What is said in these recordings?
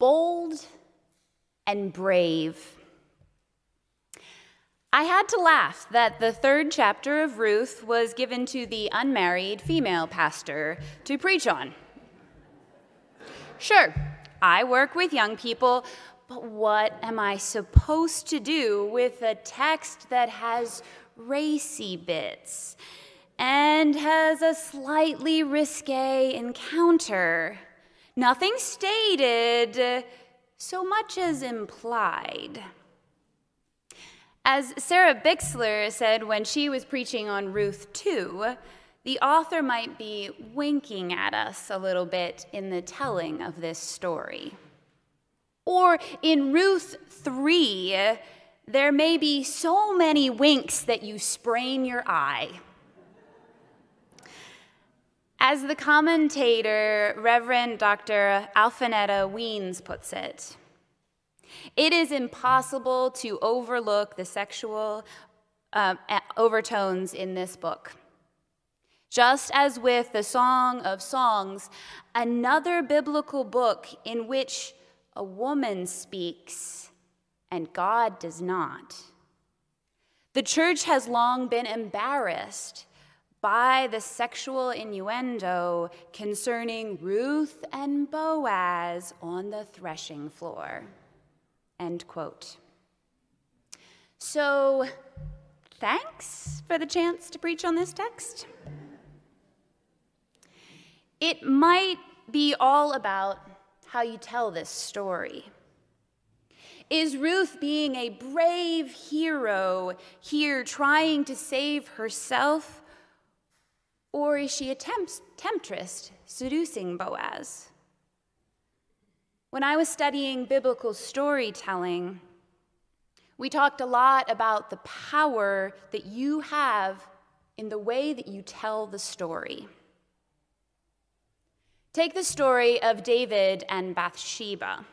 bold and brave. I had to laugh that the third chapter of Ruth was given to the unmarried female pastor to preach on. Sure, I work with young people, but what am I supposed to do with a text that has racy bits and has a slightly risque encounter? Nothing stated, so much as implied. As Sarah Bixler said when she was preaching on Ruth 2, the author might be winking at us a little bit in the telling of this story. Or in Ruth 3, there may be so many winks that you sprain your eye. As the commentator, Reverend Dr. Alphonetta Weens puts it, it is impossible to overlook the sexual uh, overtones in this book. Just as with the Song of Songs, another biblical book in which a woman speaks and God does not. The church has long been embarrassed by the sexual innuendo concerning Ruth and Boaz on the threshing floor. End quote. So, thanks for the chance to preach on this text. It might be all about how you tell this story. Is Ruth being a brave hero here trying to save herself? Or is she a temp- temptress seducing Boaz? When I was studying biblical storytelling, we talked a lot about the power that you have in the way that you tell the story. Take the story of David and Bathsheba.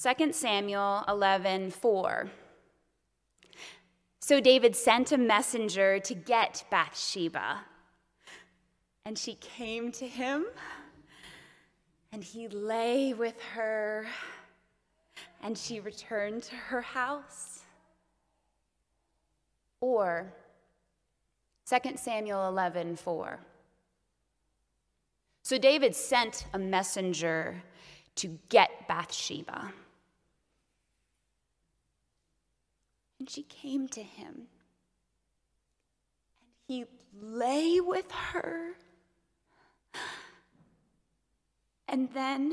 2 Samuel 11 4. So David sent a messenger to get Bathsheba and she came to him, and he lay with her, and she returned to her house. Or 2 Samuel 11 4. So David sent a messenger to get Bathsheba. And she came to him. And he lay with her and then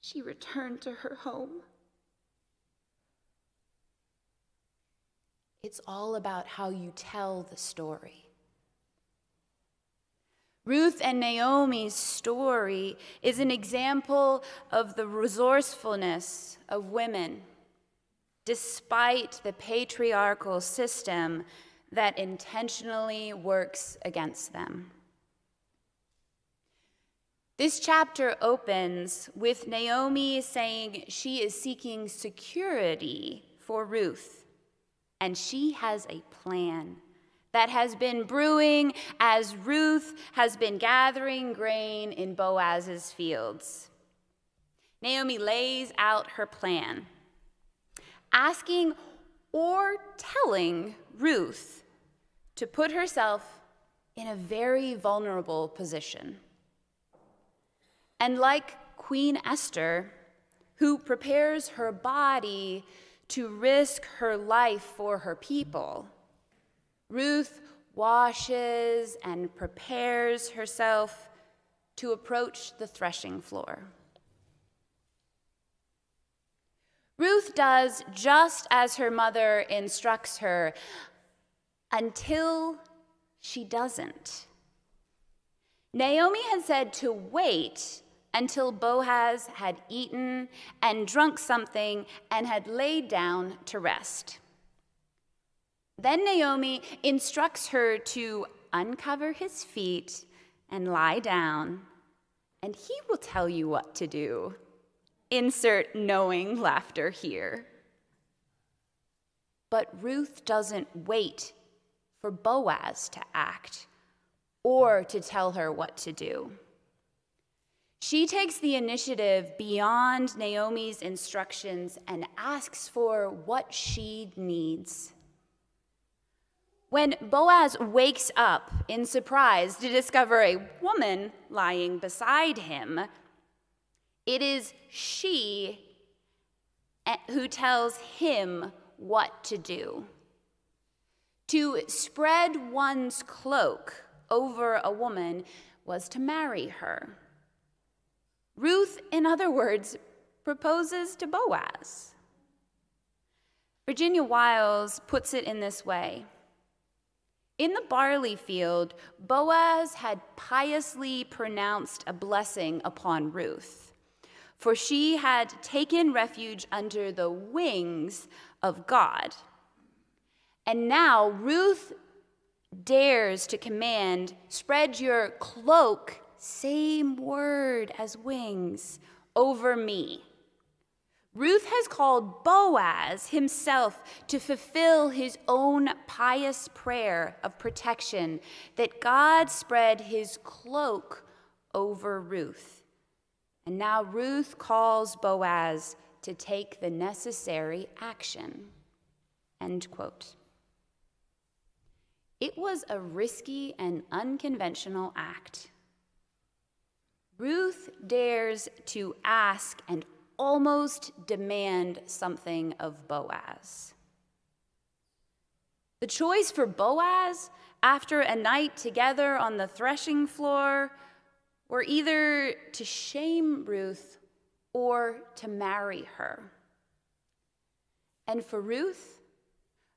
she returned to her home. It's all about how you tell the story. Ruth and Naomi's story is an example of the resourcefulness of women despite the patriarchal system that intentionally works against them. This chapter opens with Naomi saying she is seeking security for Ruth, and she has a plan that has been brewing as Ruth has been gathering grain in Boaz's fields. Naomi lays out her plan, asking or telling Ruth to put herself in a very vulnerable position. And like Queen Esther, who prepares her body to risk her life for her people, Ruth washes and prepares herself to approach the threshing floor. Ruth does just as her mother instructs her until she doesn't. Naomi had said to wait until Boaz had eaten and drunk something and had laid down to rest. Then Naomi instructs her to uncover his feet and lie down, and he will tell you what to do. Insert knowing laughter here. But Ruth doesn't wait for Boaz to act or to tell her what to do. She takes the initiative beyond Naomi's instructions and asks for what she needs. When Boaz wakes up in surprise to discover a woman lying beside him, it is she eh, who tells him what to do. To spread one's cloak over a woman was to marry her. Ruth, in other words, proposes to Boaz. Virginia Wiles puts it in this way In the barley field, Boaz had piously pronounced a blessing upon Ruth, for she had taken refuge under the wings of God. And now Ruth dares to command, Spread your cloak same word as wings, over me. Ruth has called Boaz himself to fulfill his own pious prayer of protection that God spread his cloak over Ruth. And now Ruth calls Boaz to take the necessary action. End quote. It was a risky and unconventional act. Ruth dares to ask and almost demand something of Boaz. The choice for Boaz after a night together on the threshing floor were either to shame Ruth or to marry her. And for Ruth,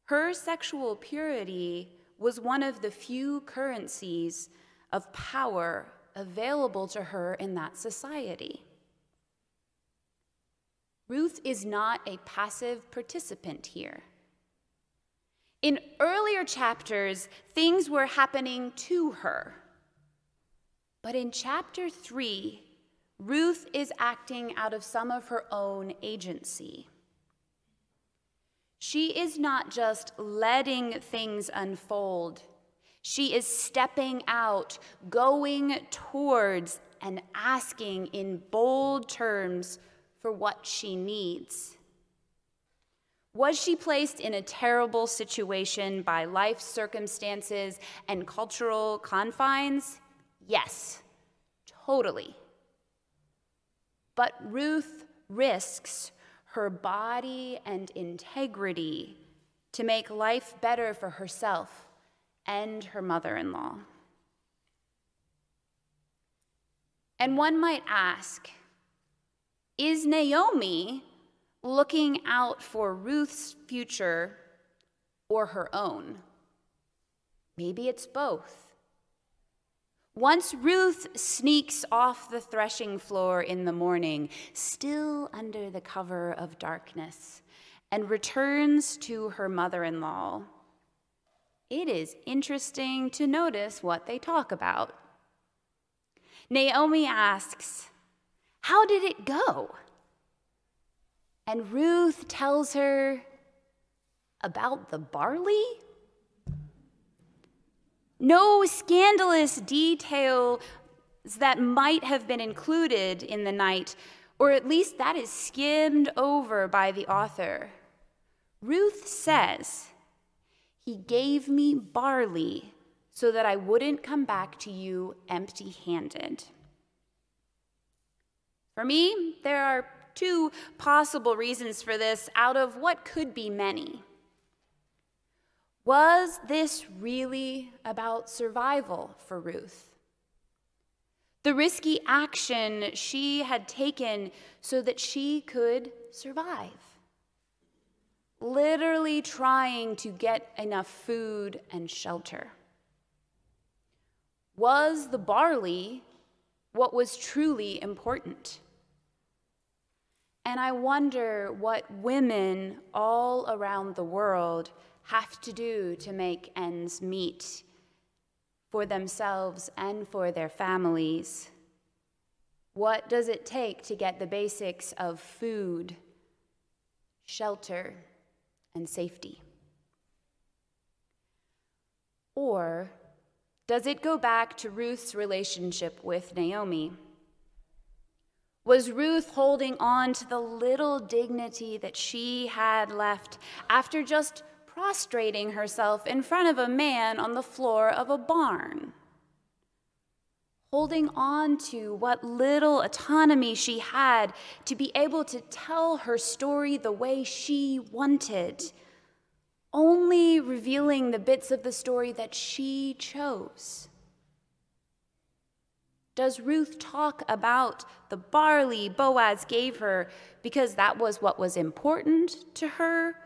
her sexual purity was one of the few currencies of power available to her in that society. Ruth is not a passive participant here. In earlier chapters, things were happening to her. But in chapter 3, Ruth is acting out of some of her own agency. She is not just letting things unfold she is stepping out, going towards, and asking in bold terms for what she needs. Was she placed in a terrible situation by life circumstances and cultural confines? Yes, totally. But Ruth risks her body and integrity to make life better for herself and her mother in law. And one might ask Is Naomi looking out for Ruth's future or her own? Maybe it's both. Once Ruth sneaks off the threshing floor in the morning, still under the cover of darkness, and returns to her mother in law it is interesting to notice what they talk about. Naomi asks, How did it go? And Ruth tells her about the barley? No scandalous details that might have been included in the night, or at least that is skimmed over by the author. Ruth says, he gave me barley so that I wouldn't come back to you empty handed. For me, there are two possible reasons for this out of what could be many. Was this really about survival for Ruth? The risky action she had taken so that she could survive literally trying to get enough food and shelter. Was the barley what was truly important? And I wonder what women all around the world have to do to make ends meet for themselves and for their families. What does it take to get the basics of food, shelter, and safety? Or does it go back to Ruth's relationship with Naomi? Was Ruth holding on to the little dignity that she had left after just prostrating herself in front of a man on the floor of a barn? Holding on to what little autonomy she had to be able to tell her story the way she wanted, only revealing the bits of the story that she chose. Does Ruth talk about the barley Boaz gave her because that was what was important to her?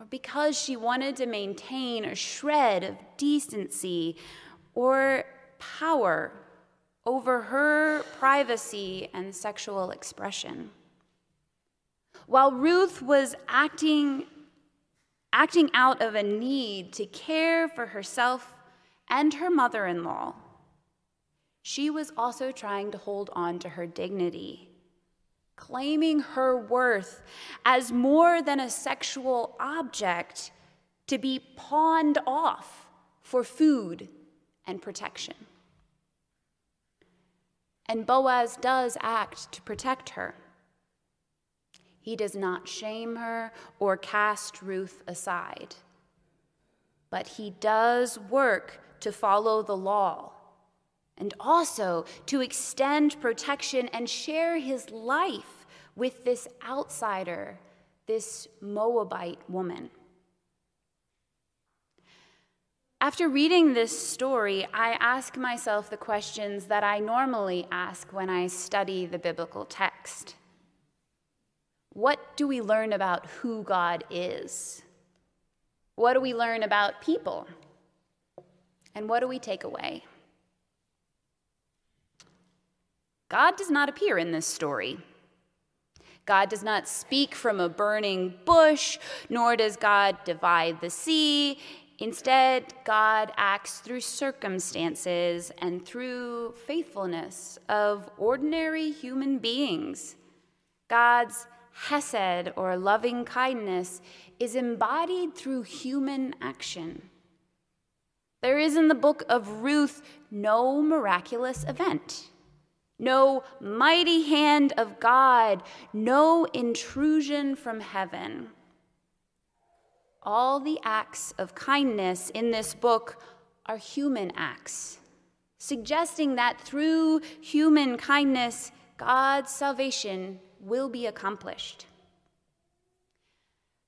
Or because she wanted to maintain a shred of decency or power over her privacy and sexual expression? While Ruth was acting, acting out of a need to care for herself and her mother in law, she was also trying to hold on to her dignity, claiming her worth as more than a sexual object to be pawned off for food and protection. And Boaz does act to protect her. He does not shame her or cast Ruth aside, but he does work to follow the law and also to extend protection and share his life with this outsider, this Moabite woman. After reading this story, I ask myself the questions that I normally ask when I study the biblical text. What do we learn about who God is? What do we learn about people? And what do we take away? God does not appear in this story. God does not speak from a burning bush, nor does God divide the sea. Instead, God acts through circumstances and through faithfulness of ordinary human beings. God's hesed, or loving kindness, is embodied through human action. There is in the book of Ruth no miraculous event no mighty hand of God, no intrusion from heaven. All the acts of kindness in this book are human acts, suggesting that through human kindness, God's salvation will be accomplished.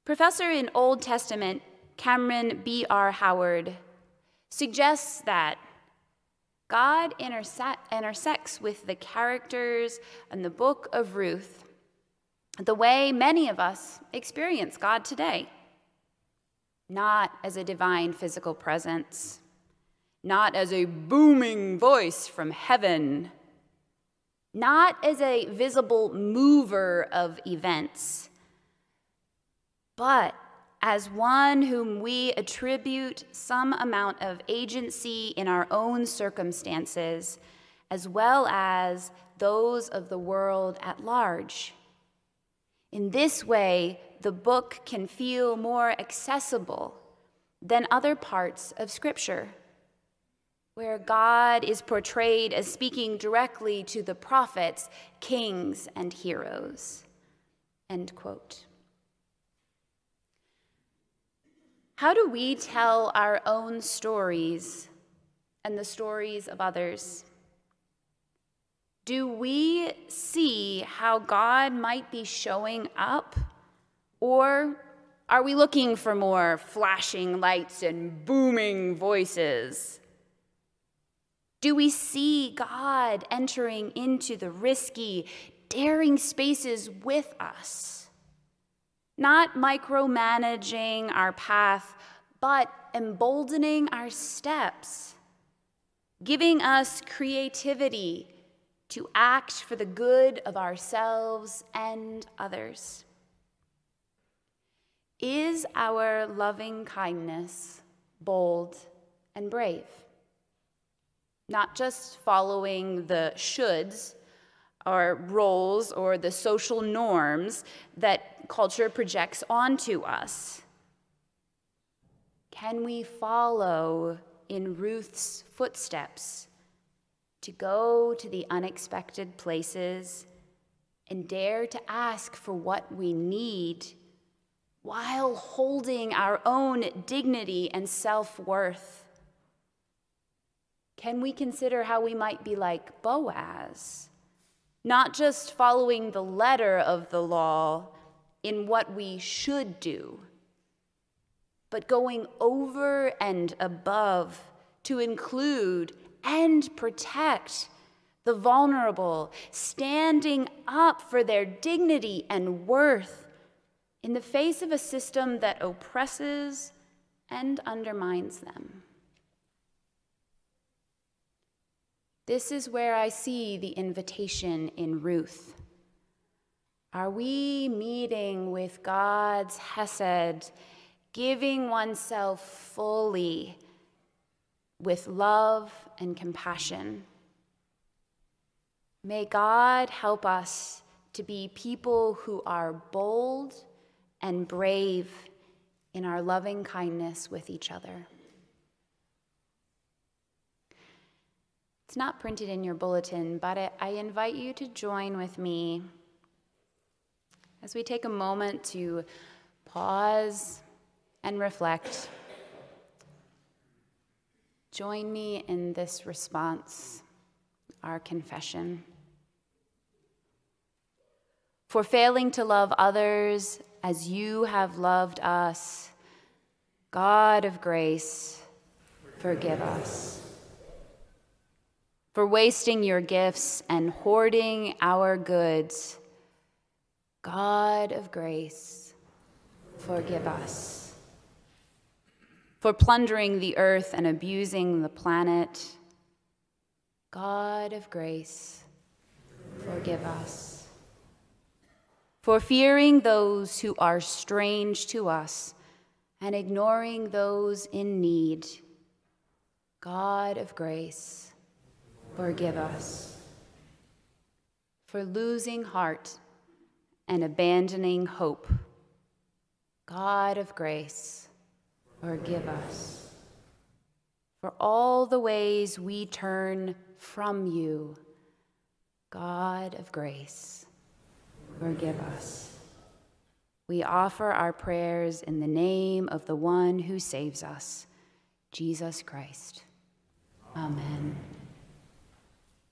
Professor in Old Testament Cameron B.R. Howard suggests that God intersects with the characters in the book of Ruth the way many of us experience God today. Not as a divine physical presence, not as a booming voice from heaven, not as a visible mover of events, but as one whom we attribute some amount of agency in our own circumstances, as well as those of the world at large. In this way, the book can feel more accessible than other parts of Scripture, where God is portrayed as speaking directly to the prophets, kings, and heroes. End quote. How do we tell our own stories and the stories of others? Do we see how God might be showing up? Or are we looking for more flashing lights and booming voices? Do we see God entering into the risky, daring spaces with us? not micromanaging our path, but emboldening our steps, giving us creativity to act for the good of ourselves and others. Is our loving kindness bold and brave? Not just following the shoulds or roles or the social norms that culture projects onto us? Can we follow in Ruth's footsteps to go to the unexpected places, and dare to ask for what we need while holding our own dignity and self worth? Can we consider how we might be like Boaz, not just following the letter of the law in what we should do, but going over and above to include and protect the vulnerable, standing up for their dignity and worth in the face of a system that oppresses and undermines them. This is where I see the invitation in Ruth. Are we meeting with God's Hesed, giving oneself fully with love and compassion? May God help us to be people who are bold and brave in our loving kindness with each other. It's not printed in your bulletin, but I invite you to join with me as we take a moment to pause and reflect. Join me in this response, our confession. For failing to love others as you have loved us, God of grace, forgive us for wasting your gifts and hoarding our goods. God of grace, forgive us. For plundering the earth and abusing the planet. God of grace, forgive us. For fearing those who are strange to us and ignoring those in need. God of grace, forgive us. For losing heart and abandoning hope, God of grace, forgive us. For all the ways we turn from you, God of grace, forgive us. We offer our prayers in the name of the one who saves us, Jesus Christ. Amen.